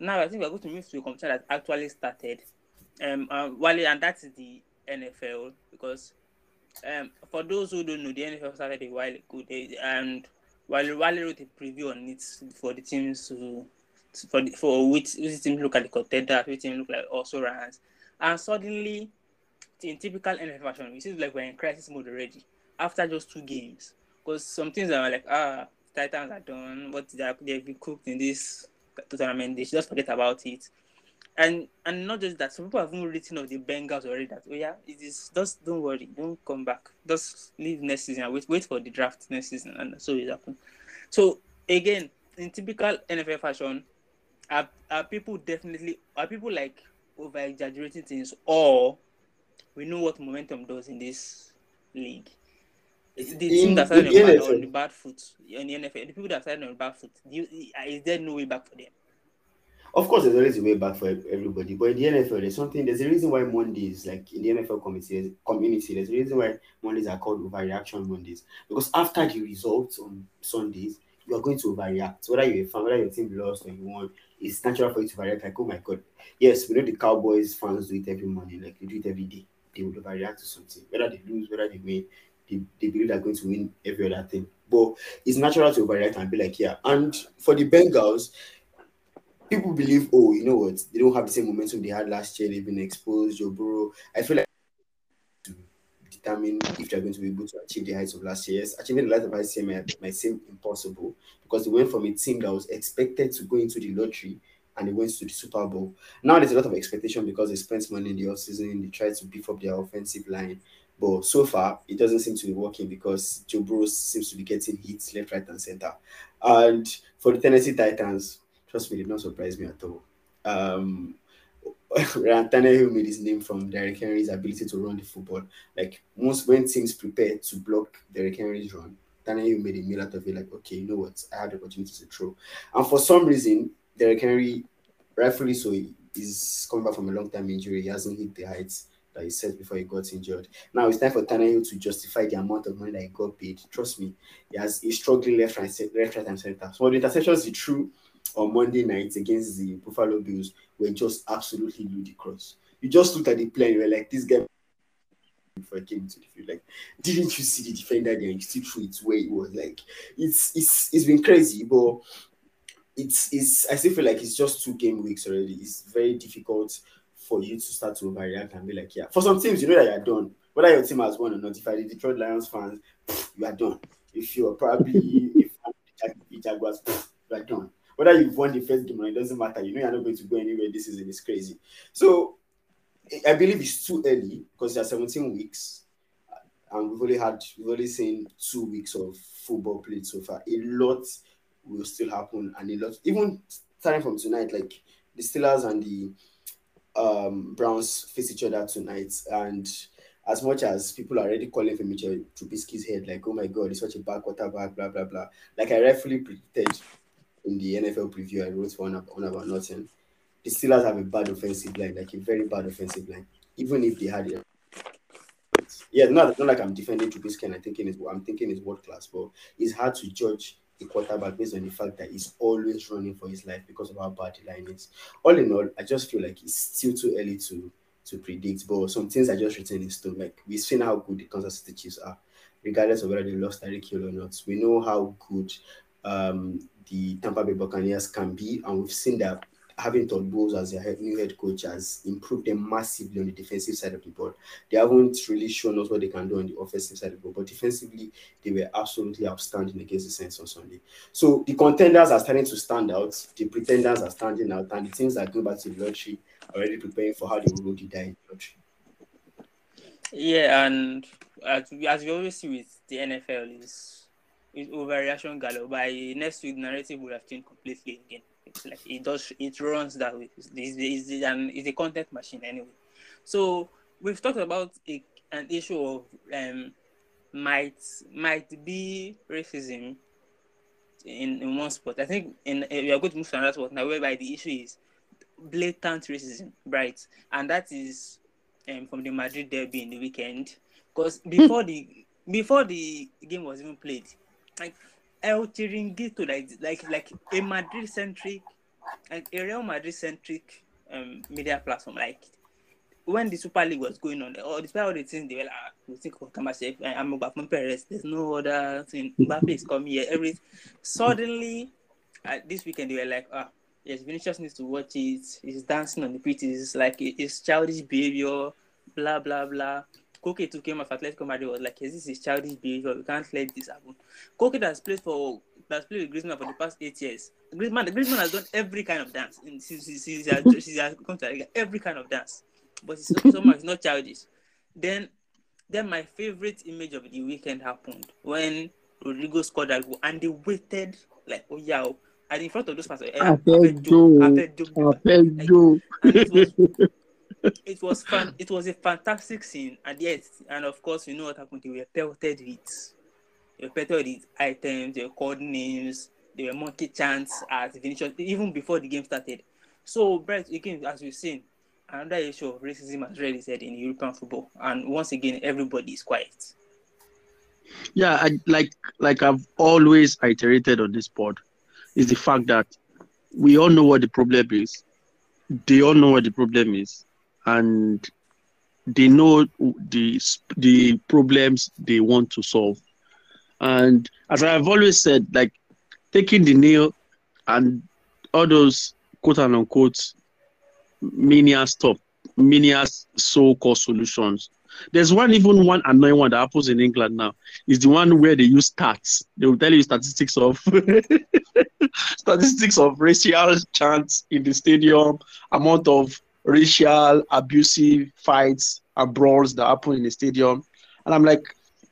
now I think we're going to move to a competition that actually started. Um, uh, Wale, and that is the NFL because um, for those who don't know, the NFL started a while ago, they, and while Wale wrote a preview on it for the teams to for the, for which which teams look at the contender, which teams look like also runs, and suddenly, in typical NFL fashion, it seems like we're in crisis mode already after just two games. Because some things are like ah, Titans are done, but they they've been cooked in this tournament. They should just forget about it and and not just that, some people have even written of the Bengals already that oh yeah, it is just don't worry, don't come back, just leave next season and wait wait for the draft next season, and so it happened. So again, in typical NFL fashion, are, are people definitely are people like over exaggerating things, or we know what momentum does in this league? The team that started on, bad, on the bad foot in the NFL, the people that started on the bad foot, you, is there no way back for them? Of course, there's always a way back for everybody, but in the NFL, there's something. There's a reason why Mondays, like in the NFL community, community, there's a reason why Mondays are called overreaction Mondays because after the results on Sundays, you are going to overreact. Whether you're a fan, whether your team lost or you won, it's natural for you to overreact. Like, oh my god, yes, we know the Cowboys fans do it every morning, like they do it every day. They will overreact to something, whether they lose, whether they win. They, they believe they're going to win every other thing. But it's natural to overreact and be like, yeah. And for the Bengals, people believe, oh, you know what, they don't have the same momentum they had last year. They've been exposed. Joe Burrow. I feel like to determine if they're going to be able to achieve the heights of last year's. Achieving the heights of last year might, might seem impossible because they went from a team that was expected to go into the lottery and they went to the Super Bowl. Now there's a lot of expectation because they spent money in the offseason. They tried to beef up their offensive line. But so far, it doesn't seem to be working because Joe Burrow seems to be getting hits left, right, and center. And for the Tennessee Titans, trust me, it did not surprise me at all. Um, Ryan Tannehill made his name from Derrick Henry's ability to run the football. Like most when teams prepare to block Derrick Henry's run, Tannehill made a meal out of it. Like, okay, you know what? I had the opportunity to throw, and for some reason, Derrick Henry, rightfully so, is coming back from a long time injury. He hasn't hit the heights that he said before he got injured. Now it's time for Tannehill to justify the amount of money that he got paid. Trust me, he has he's struggling left, right, left, right, and center. So the interceptions he threw on Monday night against the Buffalo Bills were just absolutely ludicrous. You just looked at the play and you were like, this guy before he came into the field. Like, didn't you see the defender there and still threw it where it was? Like, it's it's it's been crazy, but it's it's I still feel like it's just two game weeks already. It's very difficult for you to start to overreact and be like, yeah. For some teams, you know that you're done. Whether your team has won or not, if I the Detroit Lions fans, you are done. If you're probably if the Jaguars, you are done whether you've won the first game or it doesn't matter. You know you're not going to go anywhere this season. It's crazy. So I believe it's too early because there are 17 weeks and we've only had we've only seen two weeks of football played so far. A lot will still happen and a lot even starting from tonight, like the Steelers and the um, Browns face each other tonight and as much as people are already calling for Mitchell Trubisky's head, like, oh my god, he's such a bad quarterback, blah blah blah. Like I rightfully predicted in the NFL preview, I wrote one, one about nothing. The Steelers have a bad offensive line, like a very bad offensive line, even if they had it. Yeah, not, not like I'm defending Trubisky and I'm thinking is I'm thinking is world class, but it's hard to judge a quarterback based on the fact that he's always running for his life because of how bad the line is. All in all, I just feel like it's still too early to to predict, but some things are just written in stone. Like we've seen how good the Kansas City Chiefs are, regardless of whether they lost Tyreek Hill or not. We know how good um, the Tampa Bay Buccaneers can be, and we've seen that having Todd Bowles as their new head coach has improved them massively on the defensive side of the ball. They haven't really shown us what they can do on the offensive side of the ball, but defensively, they were absolutely outstanding against the Saints on Sunday. So the contenders are starting to stand out, the pretenders are standing out, and the teams that go back to the lottery already preparing for how they will roll the die in the lottery. Yeah, and as, as we always see with the NFL is is overreaction galore. By next week, narrative will have changed completely again. It's like it does, it runs that way. It's, it's, an, it's a content machine anyway. So we've talked about a, an issue of um, might might be racism in, in one spot. I think in uh, we are going to move to another spot now, whereby the issue is blatant racism, right? And that is um, from the Madrid derby in the weekend. Because before the before the game was even played, like El Chiringuito, like like like a Madrid centric like a Real Madrid centric um, media platform, like when the Super League was going on, or despite all the things they were like, ah, we think of Kamasek, I'm from Paris. there's no other thing. Mbappe is coming here. Every suddenly, uh, this weekend they were like, ah, yes, Vinicius needs to watch it. He's dancing on the pitch. It's like it's childish behavior, blah blah blah. Koke took him off Atletico Madrid was like, yes, this is childish behavior. We can't let this happen. Koke has played for has played with Griezmann for the past eight years. Griezmann, Griezmann has done every kind of dance. In, since, since he has, he has come to every kind of dance. But it's so, so much not childish. Then then my favorite image of the weekend happened when Rodrigo scored that goal and they waited like oh yeah oh, and in front of those fans, eh, Afejo, Afejo. It was fun. It was a fantastic scene, and yes, and of course, you know what happened. They were pelted with, they were pelted with items. They were called names. They were monkey chants at Vinicius even before the game started. So, Brett, again, as we've seen, another issue of racism has really said in European football, and once again, everybody is quiet. Yeah, I, like like I've always iterated on this pod, is the fact that we all know what the problem is. They all know what the problem is and they know the the problems they want to solve. And as I've always said, like taking the nail and all those quote and unquote mania stuff, mania so-called solutions. There's one even one annoying one that happens in England now. Is the one where they use stats. They will tell you statistics of statistics of racial chants in the stadium, amount of racial abusive fights and brawls that happen in the stadium. And I'm like,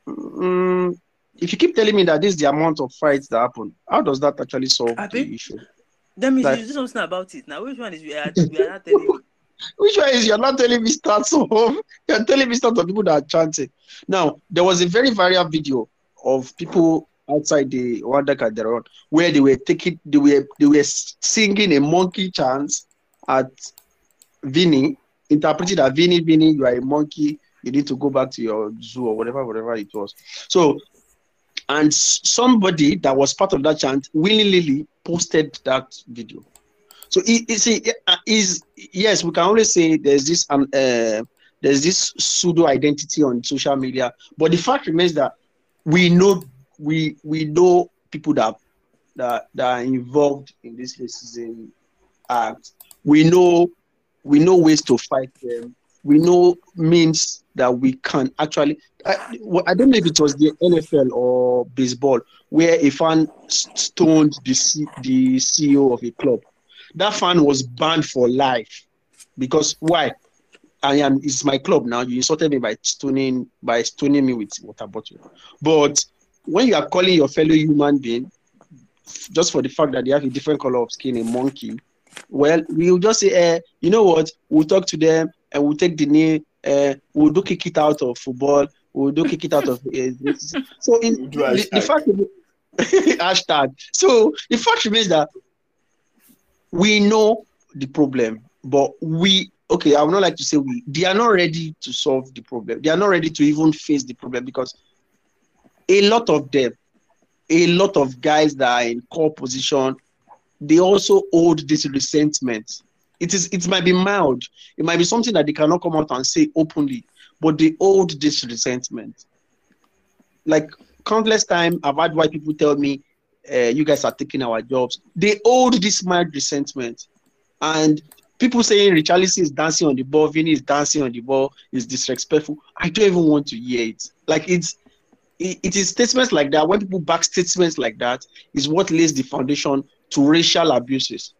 mm, if you keep telling me that this is the amount of fights that happen, how does that actually solve I the issue? That means like, you do something about it. Now, which one is we are, we are not telling you? Which one is you're not telling me stats of? You're telling me stats of people that are chanting. Now, there was a very viral video of people outside the Wanda Calderon where they were taking, they were, they were singing a monkey chant at Vinny interpreted that Vinny, Vinny, you are a monkey. You need to go back to your zoo or whatever, whatever it was. So, and somebody that was part of that chant willingly posted that video. So, you see, is yes, we can only say there's this um, uh, there's this pseudo identity on social media, but the fact remains that we know we we know people that that, that are involved in this racism act. We know we know ways to fight them. We know means that we can actually. I, I don't know if it was the NFL or baseball where a fan stoned the, C, the CEO of a club. That fan was banned for life because why? I am it's my club now. You insulted me by stoning by stoning me with water bottle. But when you are calling your fellow human being just for the fact that they have a different color of skin, a monkey, well, we'll just say, uh, you know what, we'll talk to them and we'll take the knee, uh, we'll do kick it out of football, we'll do kick it out of. Uh, so, in the, the fact hashtag. So, the fact remains that we know the problem, but we okay, I would not like to say we they are not ready to solve the problem. They are not ready to even face the problem because a lot of them, a lot of guys that are in core position they also hold this resentment. It is it might be mild, it might be something that they cannot come out and say openly, but they hold this resentment. Like countless time, I've had white people tell me, uh, "You guys are taking our jobs." They hold this mild resentment, and people saying Richarlison is dancing on the ball, Vinny is dancing on the ball, is disrespectful. I don't even want to hear it. Like it's it, it is statements like that. When people back statements like that, is what lays the foundation to racial abuses.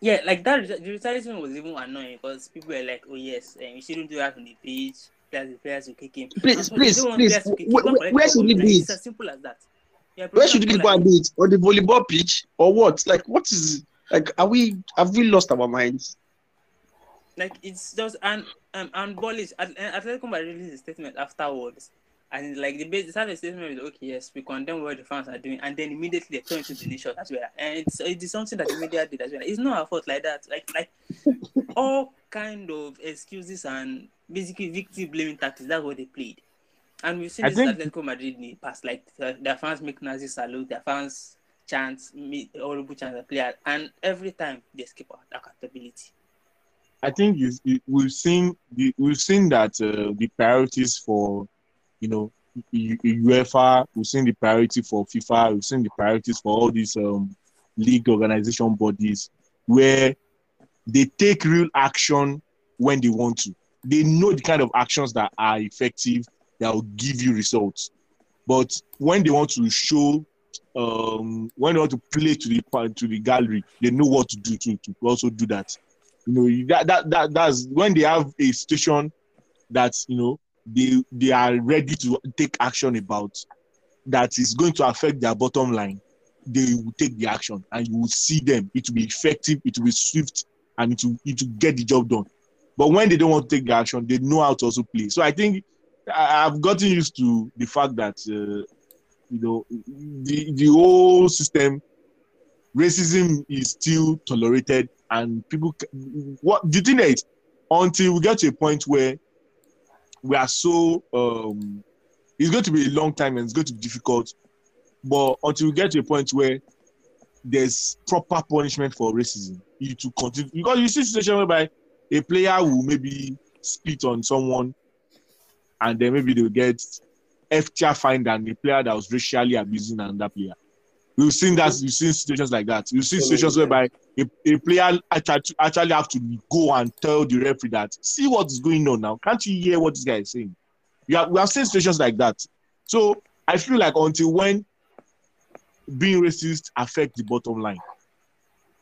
Yeah, like that. The retaliation was even annoying because people were like, "Oh yes, um, you shouldn't do that on the page. Players, the players will kick him." Please, please, please. Where, where, where should we it? It's as simple as that. Yeah, where should we go and do it? On the volleyball pitch or what? Like, what is like? Are we have we lost our minds? Like it's just and um and Bollish. Atletico Madrid released a statement afterwards and like the base, the started statement is okay, yes, we condemn what the fans are doing, and then immediately they turn into the nation as well. And it's it's something that the media did as well. It's not our fault like that. Like like all kind of excuses and basically victim blaming tactics. That's what they played. And we've seen I this think... Atletico Madrid in the past, like their fans make Nazi salute, their fans chance, make horrible chance at players, and every time they escape accountability. I think you, you, we've seen we've seen that uh, the priorities for you know UEFA, we've seen the priority for FIFA, we've seen the priorities for all these um, league organization bodies where they take real action when they want to. They know the kind of actions that are effective that will give you results. But when they want to show, um, when they want to play to the to the gallery, they know what to do to, to also do that. You know that, that that that's when they have a situation that you know they they are ready to take action about that is going to affect their bottom line they will take the action and you will see them. It will be effective it will be swift and it will, it will get the job done. But when they don't want to take the action they know how to also play. So i think I, have gotten used to the fact that uh, you know the the whole system racism is still tolerated and people what you think that until we get to a point where we are so um it's going to be a long time and it's going to be difficult but until we get to a point where there's proper punishment for racism you to continue because you see situation whereby a player will maybe spit on someone and then maybe they'll get FTR fined and a player that was racially abusing another player. We've seen that. We've seen situations like that. We've seen situations whereby a, a player actually, actually have to go and tell the referee that see what is going on now. Can't you hear what this guy is saying? We have, we have seen situations like that. So I feel like until when being racist affect the bottom line.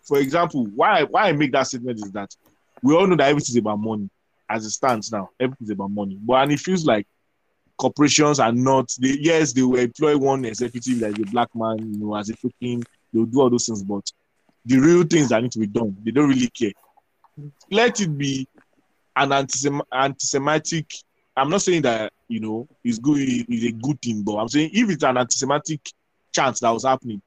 For example, why why I make that statement is that we all know that everything is about money as it stands now. Everything is about money, but and it feels like corporations are not. They, yes, they will employ one executive like a black man, you know, as a token. They'll do all those things, but the real things that need to be done, they don't really care. Let it be an anti anti-Semitic. I'm not saying that you know it's good, is a good thing, but I'm saying if it's an anti-Semitic chant that was happening,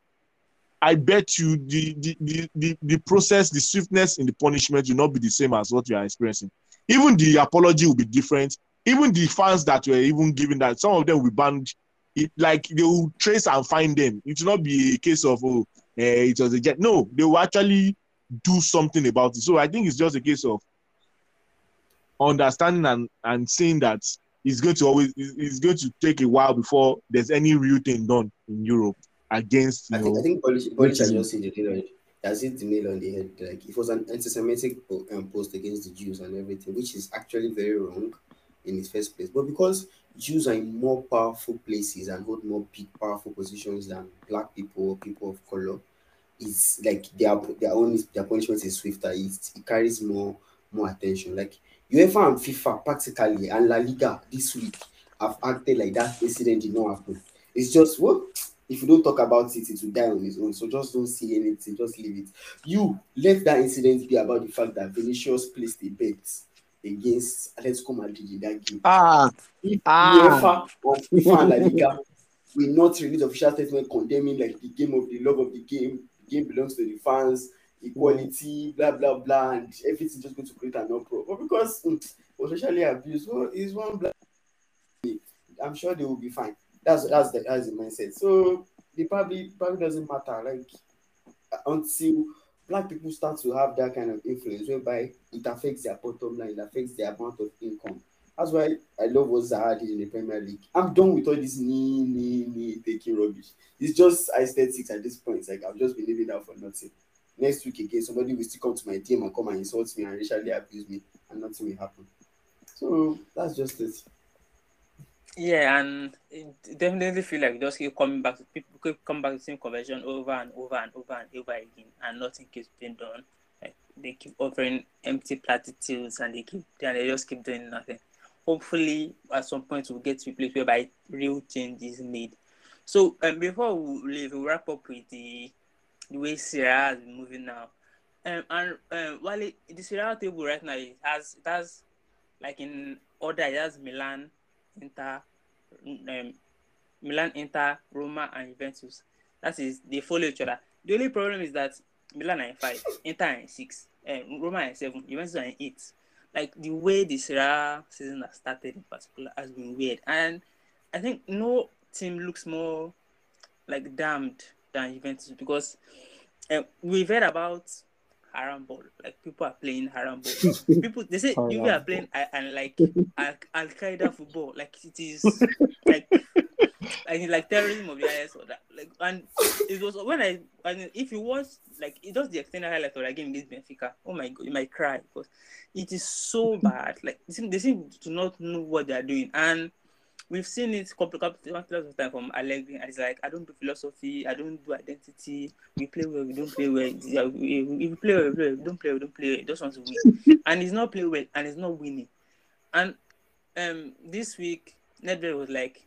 I bet you the, the, the, the, the process, the swiftness in the punishment will not be the same as what you are experiencing. Even the apology will be different. Even the fans that were even giving that, some of them will banned. It, like they will trace and find them. It will not be a case of oh, uh, it was a jet. No, they will actually do something about it. So I think it's just a case of understanding and, and seeing that it's going to always it's going to take a while before there's any real thing done in Europe against. I think, I think Polish, Polish has just said it. Has hit the nail on the head. Like it was an anti-Semitic um, post against the Jews and everything, which is actually very wrong in the first place. But because Jews are in more powerful places and hold more big powerful positions than black people or people of color, it's like their their own their punishment is swifter. It, it carries more more attention. Like UEFA and FIFA practically and La Liga this week have acted like that incident did not happen. It's just what if you don't talk about it, it will die on its own. So just don't see anything, just leave it. You let that incident be about the fact that Vinicius placed a bet against Atletico Madrid in that game. Ah, if ah. UEFA or FIFA and La Liga will not release official statement condemning like the game of the love of the game, the game belongs to the fans, equality, blah blah blah, and everything just going to create an uproar. But because socially abused, well, is one black. I'm sure they will be fine. That's that's the that's the mindset. So it probably probably doesn't matter. Like until black people start to have that kind of influence whereby it affects their bottom line, it affects their amount of income. That's why I love what Zaha did in the Premier League. I'm done with all this knee, knee, knee taking rubbish. It's just aesthetics at this point. Like I've just been living out for nothing. Next week again, somebody will still come to my team and come and insult me and racially abuse me, and nothing will happen. So that's just it. Yeah, and it definitely feel like just keep coming back to people keep coming back to the same conversion over and over and over and over again, and nothing keeps being done. Like they keep offering empty platitudes, and they keep and they just keep doing nothing. Hopefully, at some point, we'll get to a place whereby real change is made. So, um, before we leave, we'll wrap up with the the way Serie is moving now. Um, and um, while it, the Serie table right now it has it has like in order it has Milan Inter, um, Milan, Inter, Roma, and Juventus. That is, they follow each other. The only problem is that Milan are in five, Inter are in six, um, Roma are in seven, Juventus are in eight. Like the way Serie season has started in particular has been weird, and I think no team looks more like damned than Juventus because um, we've heard about haram ball. Like people are playing haram ball. people they say you are playing and like Al Qaeda football. Like it is like like like terrorism of the IS or that. Like and it was when I and if you watch like it does the extended highlight of that game against Benfica. Oh my god, you might cry because it is so bad. Like they seem, they seem to not know what they are doing and we've seen it couple couple of time from Allegri, and it's like I don't do philosophy, I don't do identity. We play well, we don't play well. If we play well, we play well. We don't play well, we don't play just wants to win, and he's not playing well, and he's not winning. And um, this week, Nedved was like,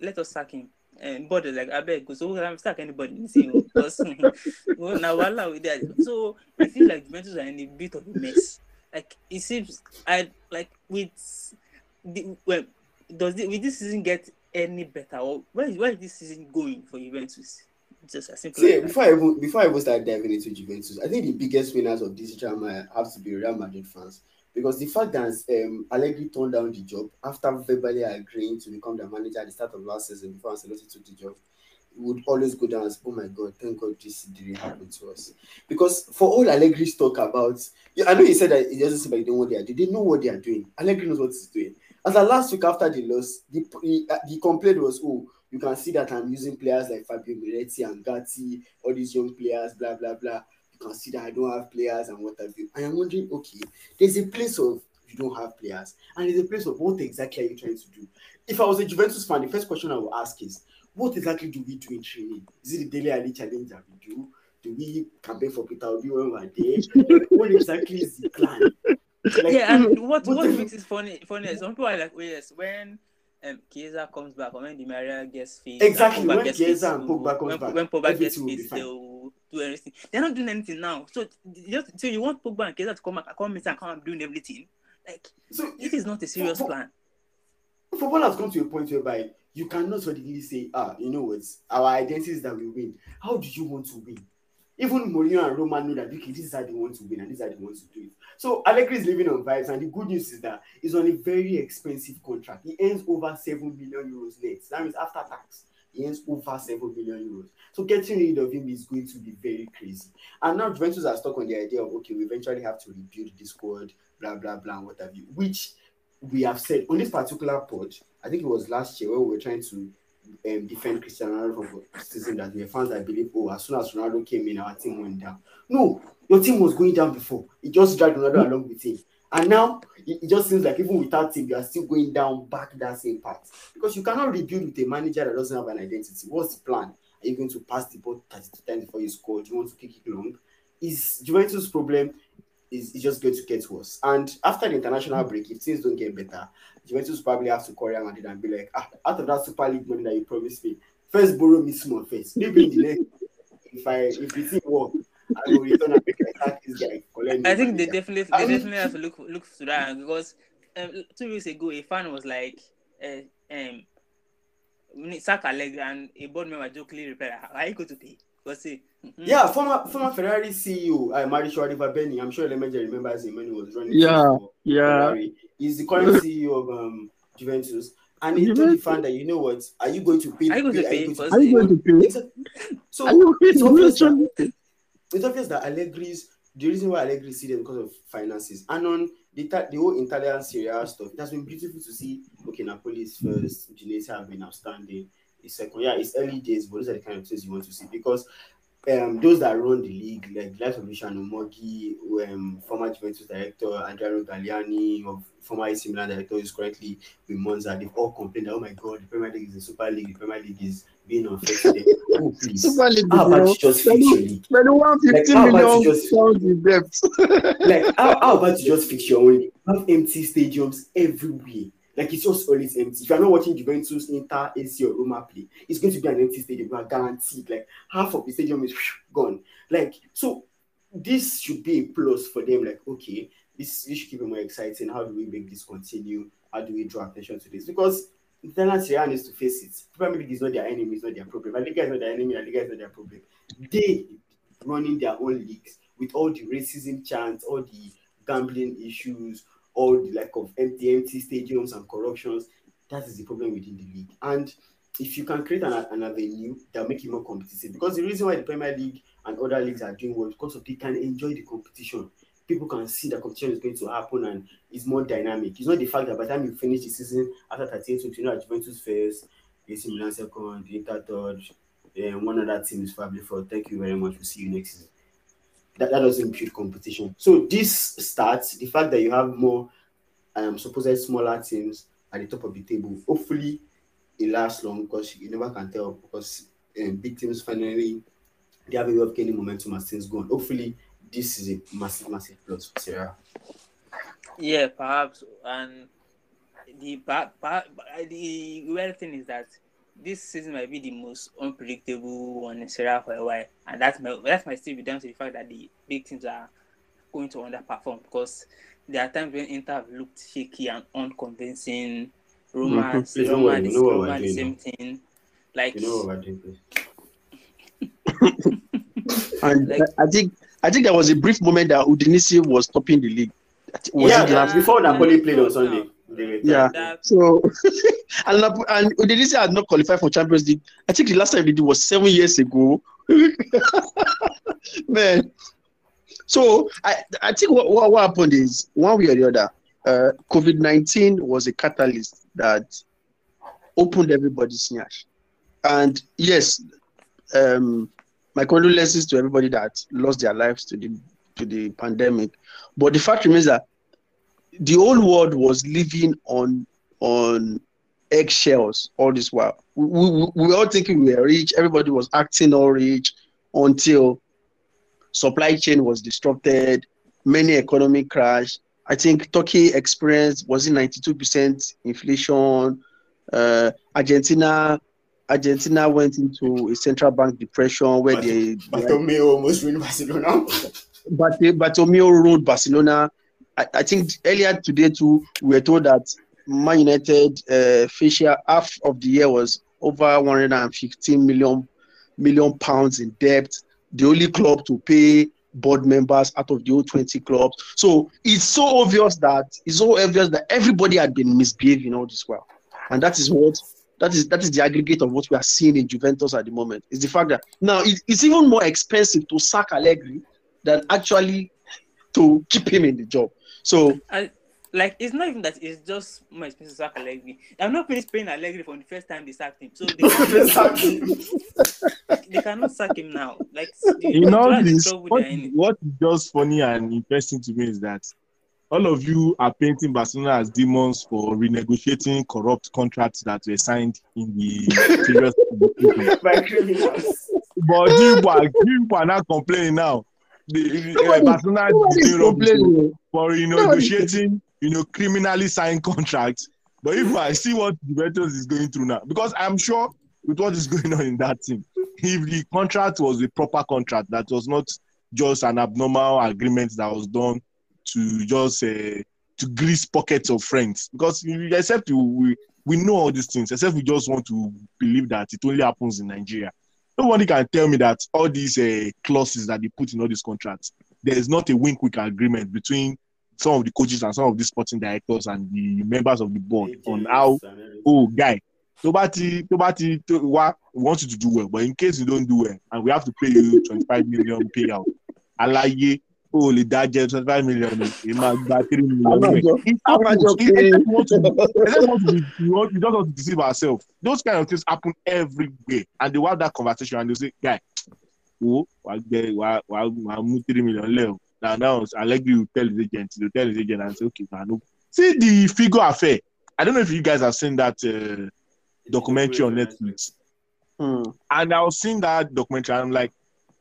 "Let us sack him." And body like, "I beg, so we can sack anybody." the because now voila that. So I feel like Juventus are in a bit of a mess. Like it seems, I like with the well does it, will this season get any better or where is, where is this season going for Juventus? Just as simple. See, before I even before I even start diving into Juventus, I think the biggest winners of this drama have to be Real Madrid fans because the fact that um, Allegri turned down the job after verbally agreeing to become the manager at the start of last season before Ancelotti took the job, would always go down as, oh my God, thank God this didn't happen to us. Because for all Allegri's talk about, I know he said that he doesn't seem like they know what they are doing. They know what they are doing. Allegri knows what he's doing. As a last week after the loss, the, the, uh, complaint was, oh, you can see that I'm using players like Fabio Miretti and Gatti, all these young players, blah, blah, blah. You can see that I don't have players and what have you. I am wondering, okay, there's a place of you don't have players, and there's a place of what exactly are you trying to do? If I was a Juventus fan, the first question I would ask is, what exactly do we do in training? Is it the Dele Alli challenge that we do? Do we campaign for Peter Obi when we're there? what exactly is the plan? Like, yeah, and what what makes it funny funny is some people are like, oh yes, when um Chiesa comes back or when Di Maria gets fit. Exactly, when Chiesa and Pogba comes when, back. When Pogba gets fit, they'll do everything. They're not doing anything now. So just so you want Pogba and Chiesa to come back, I come in and come and doing everything. Like so this is not a serious for, plan. Football has come to a point whereby you cannot suddenly say, ah, you know what, our identity is that we win. How do you want to win? Even Mourinho and Roma know that okay, this is how they want to win and this is how they want to do it. So Allegri is living on vibes, and the good news is that he's on a very expensive contract. He earns over seven million euros net. That means after tax, he earns over seven million euros. So getting rid of him is going to be very crazy. And now Juventus are stuck on the idea of okay, we eventually have to rebuild this squad, blah blah blah, what have you. Which we have said on this particular pod, I think it was last year where we were trying to um, defend Cristiano Ronaldo from criticism that we are fans that believe, oh, as soon as Ronaldo came in, our team went down. No, your team was going down before. It just dragged Ronaldo along with him. And now it, it, just seems like even without him, you are still going down back that same path. Because you cannot rebuild with a manager that doesn't have an identity. What's the plan? Are you going to pass the ball 32 times before you score? Do you want to kick it long? Is Juventus' problem is, is just going to get worse. And after the international break, if things don't get better, Juventus probably have to call Real Madrid and be like, ah, out of that Super League money that you promised me, first borrow me small first. Maybe in the next, if I if the thing work, I will return and make attack this guy. I think they definitely they definitely have to look look to that because um, two weeks ago a fan was like, uh, um, we need sack Allegri and a board member jokingly replied, "Are you going to pay?" Because say. Mm-hmm. Yeah, former former Ferrari CEO, uh, Maurizio Arrivabene. I'm sure Lemanja remembers him when he was running. Yeah, yeah. Ferrari. He's the current CEO of um, Juventus. And he told the fan that you know what? Are you going to pay? Are you going to pay? Are you going to pay? So it's obvious, that, it's obvious that Allegri's the reason why Allegri is seated because of finances. And on the the whole Italian Serie A stuff, it has been beautiful to see. Okay, Napoli is first, Udinese have been outstanding. Second, yeah, it's early days, but those are the kind of things you want to see because um, those that run the league, like the likes of Luciano Moggi, um, former Juventus director, Andrea Galliani, of former AC Milan director, is currently with Monza. They've all complained, that, oh my God, the Premier League is a Super League. The Premier League is being unfair to them. Oh, please. Super League, how about you just fix your league? But one fifty like, million just, pounds in debt. like, how, how about you just fix your own league? Have empty stadiums everywhere. Like it's just always empty. If you're not watching Juventus, Inter, AC, or Roma play, it's going to be an empty stadium. You are guaranteed. Like half of the stadium is gone. Like so, this should be a plus for them. Like okay, this this should keep it more exciting. How do we make this continue? How do we draw attention to this? Because Italian Serie needs to face it. Premier League is not their enemy. It's not their problem. La is not their enemy. La is not their problem. They running their own leagues with all the racism chants, all the gambling issues, all the lack of empty, empty stadiums and corruptions. That is the problem within the league. And if you can create an, an avenue that make it more competitive, because the reason why the Premier League and other leagues are doing well is because of they can enjoy the competition. People can see that competition is going to happen and it's more dynamic. It's not the fact that by the time you finish the season after 38 weeks, you know, Juventus first, AC Milan second, Inter third, and one other team is probably fourth. Thank you very much. We'll see you next season. That, that doesn't build competition. So this starts the fact that you have more um supposed smaller teams at the top of the table. Hopefully it lasts long because you never can tell because um, big teams finally they have a way of gaining momentum as things go on. Hopefully this is a massive, massive plus for Serie A. Yeah, perhaps. And the pa- pa- the weird thing is that this season might be the most unpredictable one in Serie for a while, and that might that might still be down to the fact that the big teams are going to underperform because there are times when Inter have looked shaky and unconvincing. Roma, Mhm. Please Roma, worry, the, you know what Roma we're the same thing. Like You know what we're doing, please. And Like- I think I think there was a brief moment that Udinese was topping the league. Was yeah, it the last? before Napoli played on Sunday. They Yeah. that, So and Nap- and Udinese had not qualified for Champions League. I think the last time they did was seven years ago. Man. So I I think what, what, what happened is one way or the other, uh, COVID nineteen was a catalyst that opened everybody's nyash. And yes, um, my condolences to everybody that lost their lives to the to the pandemic. But the fact remains that the whole world was living on on eggshells all this while. We, we, we were all thinking we were rich. Everybody was acting all rich until supply chain was disrupted. Many economic crash. I think Turkey experienced was it 92% inflation. Uh, Argentina Argentina went into a central bank depression where they, they Bartomeu almost ruined Barcelona. Bartomeu ruled Barcelona. I, I think earlier today too, we were told that Man United uh, facial half of the year was over 115 million million pounds in debt. The only club to pay board members out of the old 20 clubs. So it's so obvious that it's so obvious that everybody had been misbehaving all this while, and that is what that is that is the aggregate of what we are seeing in Juventus at the moment. Is the fact that now it, it's even more expensive to sack Allegri than actually to keep him in the job. So I, like it's not even that it's just my expensive to sack Allegri. I'm not finished paying Allegri from the first time they sacked him, so they cannot sack him. they cannot sack him now. Like the, You know this. trouble What, what is just funny and interesting to me is that all of you are painting Barcelona as demons for renegotiating corrupt contracts that were signed in the previous. competition. By criminals. but you people, are, you people are not complaining now. The, the, uh, Nobody- Barcelona nobody's is doing rubbish complaining. for renegotiating, you know, criminally signed contracts. But if I see what Juventus is going through now, because I'm sure with what is going on in that team, if the contract was a proper contract that was not just an abnormal agreement that was done to just uh, to grease pockets of friends, because except you, we we know all these things, except we just want to believe that it only happens in Nigeria. Nobody can tell me that all these uh, clauses that they put in all these contracts, there is not a wink-wink agreement between some of the coaches and some of the sporting directors and the members of the board on how oh guy tó bá ti tó bá ti we want you to do well but in case you don't do well and we have to pay you twenty-five million payout alaye o lè dá jẹ twenty-five million èyí máa gba three million. Rẹ it- just want to be we want we just want to deceive ourselves. Those kind of things happen everywhere. And they have that conversation and they say guy wo wàá gbẹ wàá mú three million lẹ o. Na now allegri will tell his agent he will tell his agent and say okay na no. See the figure affair. I don't know if you guys have seen that uh, documentary on netflix. Hmm. and i was seeing that documentary and i'm like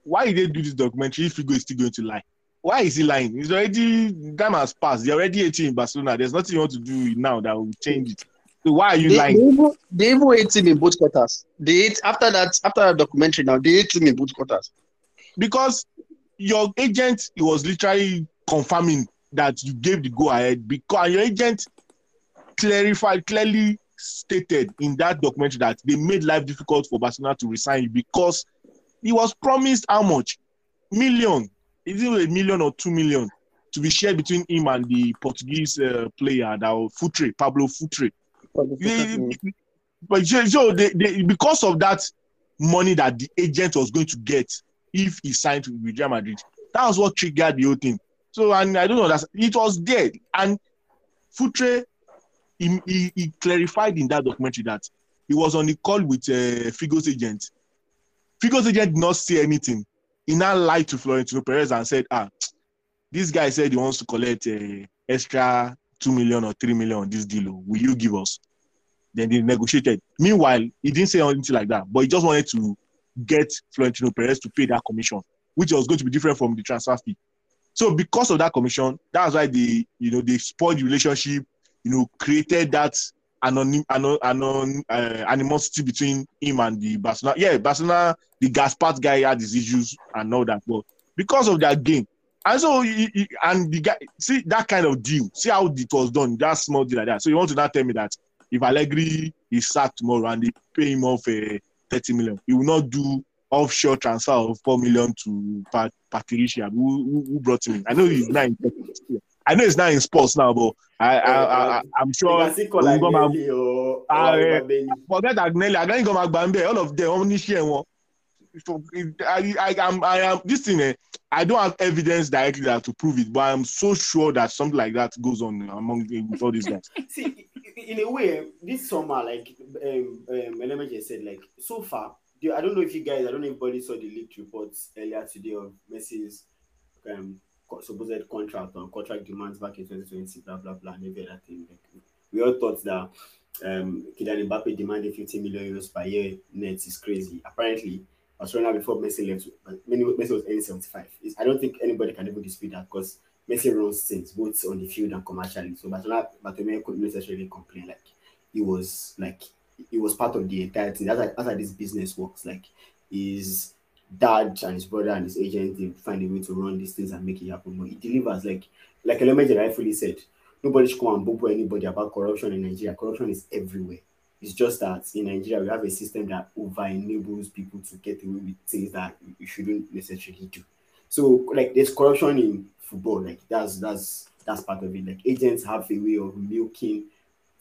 why did they do this documentary if figo is still going to lie why is he lying he's already time has passed they're already 18 in barcelona there's nothing you want to do now that will change it so why are you They, they, lying even, they even ate him in both quarters. They ate after that after that documentary. Now they ate him in both quarters. because your agent he was literally confirming that you gave the go ahead because your agent clarified clearly stated in that documentary that they made life difficult for Barcelona to resign you because he was promised how much million is it a million or two million to be shared between him and the Portuguese uh, player that Futre Pablo Futre. But so, they, they because of that money that the agent was going to get if he signed with Real Madrid, that was what triggered the whole thing. So and I don't know that it was there and Futre he, he, he clarified in that documentary that he was on the call with uh, Figo's agent. Figo's agent did not say anything. He now lied to Florentino Perez and said, ah, this guy said he wants to collect uh, extra two million or three million on this deal. oh. Will you give us? Then they negotiated. Meanwhile, he didn't say anything like that, but he just wanted to get Florentino Perez to pay that commission, which was going to be different from the transfer fee. So because of that commission, that's why they, you know, they spoiled the relationship, you know, created that anonym, anon, anon, uh, animosity between him and the Barcelona. Yeah, Barcelona, the Gaspart guy had his issues and all that, but because of that game, and so he, he- and the guy see that kind of deal, see how it was done, that small deal like that. So you want to now tell me that if Allegri is sacked tomorrow and they pay him off uh, 30 million, he will not do offshore transfer of 4 million to Pat Patricia, who, who, who brought him in. I know he's not in I know it's not in sports now, but I, I, I, I'm sure can see call like Ngoma- or or eh. Forget Agnelli, Agnelli go Magbambe, all of them, many share one? So, I, I, am, I am, this thing, eh, I don't have evidence directly that to prove it, but I'm so sure that something like that goes on among with all these guys. See, in a way, this summer, like um, um, just said, like so far, I don't know if you guys, I don't know if anybody saw the leaked reports earlier today of Messi's um, supposed contract or contract demands back in 2020, blah blah blah, and every other thing. Like, we all thought that um, Kylian Mbappe demanding 50 million euros per year net is crazy. Apparently, Barcelona before Messi left, Messi was earning 75. It's- I don't think anybody can even dispute that because Messi runs things both on the field and commercially. So Barcelona, Bartomeu couldn't necessarily complain. Like he was like he was part of the entire thing. That's like that's how this business works. Like his dad and his brother and his agent they find a way to run these things and make it happen. But he delivers like like Elemeji rightfully said. Nobody should come and bumble anybody about corruption in Nigeria. Corruption is everywhere. It's just that in Nigeria we have a system that over enables people to get away with things that you shouldn't necessarily do. So like there's corruption in football, like that's that's that's part of it. Like agents have a way of milking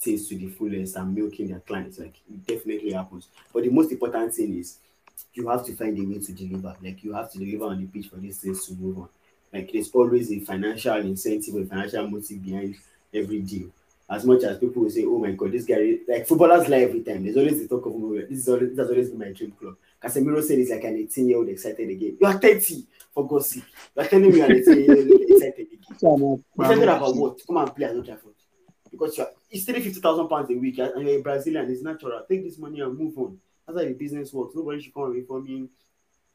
things to the fullest and milking their clients. Like it definitely happens. But the most important thing is you have to find a way to deliver. Like you have to deliver on the pitch for these things to move on. Like there's always a financial incentive or financial motive behind every deal. As much as people will say, "Oh my God, this guy," like footballers lie every time. There's always the talk of, "Oh, this is always, this has always been my dream club." Casemiro said it's like an 18 year old excited again. You are 30 for God's sake. You are telling me are 18 year old excited again. Excited about what? Come and play at Old Trafford. Because you're, it's still 50,000 pounds a week and you're a Brazilian. It's natural. Take this money and move on. That's how the business works. Nobody should come and inform me.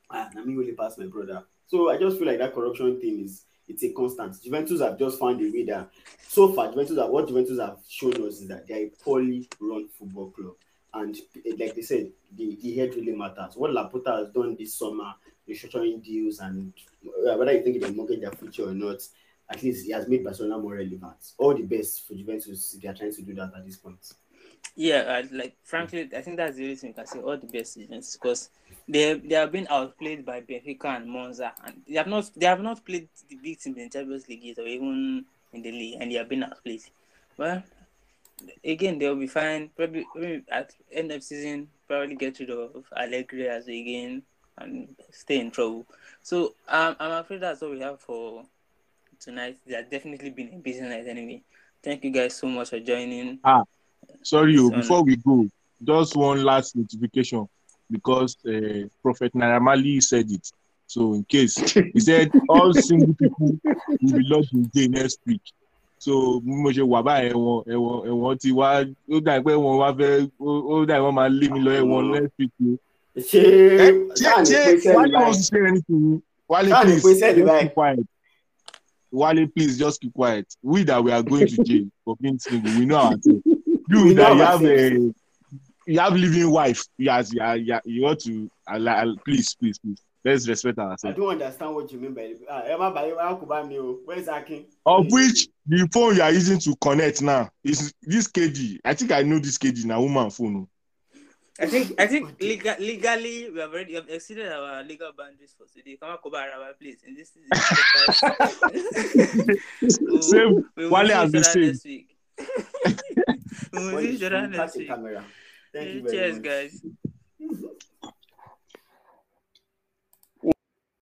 Ah, I mean, really pass my brother. So I just feel like that corruption thing is it's a constant. Juventus have just found a way that so far Juventus have what Juventus have shown us is that they're a poorly run football club. And eh, like they said, the, the head really matters. What Laporta has done this summer, restructuring deals and uh, whether you think they mortgage their future or not, at least he has made Barcelona more relevant. All the best for Juventus. They are trying to do that at this point. Yeah, like frankly, I think that's the reason we can say all the best seasons because they they have been outplayed by Benfica and Monza, and they have not they have not played the big teams in the Champions League yet or even in the league, and they have been outplayed. Well, again, they'll be fine. Probably, at end of season, probably get rid of Allegri as again and stay in trouble. So um, I'm afraid that's all we have for tonight. It has definitely been a busy night anyway. Thank you guys so much for joining. Sorry, Sorry. before we go, just one last notification because uh, Prophet Naramali said it. So, in case he said all single people will be lodged in jail next week. So, bí mo ṣe wà báyìí ẹ̀wọ̀n ẹ̀wọ̀n ẹ̀wọ̀n ti wá ó dà pé wọ́n wá fẹ́ ó ó dà wọ́n máa lé mi lọ ẹ̀wọ̀n next week. o. ṣé Ṣé ṣé Wale wants to say anything? Wale, please, pé just sẹ́ẹ̀dì keep quiet. Wale, please just keep quiet. We that we are going to jail for being single, we know our thing. You We that you have a you have living wife. Yes, yeah, yeah. You want to allow, please, please, please. Let's respect ourselves. I don't understand what you mean by ah, ẹ má bàa ẹ má kó bá mi o. Where's Akin? Of which the phone you are using to connect now is this KG. I think I know this KG now, woman phone. oh. I think I think legal, legally we have already have exceeded our legal boundaries for today. Come on, Koba Araba, please. In this, this we'll, Same. we will Wale has been other saved. Next we will see is each other you next catch the week. camera? Thank you very Cheers, much. guys.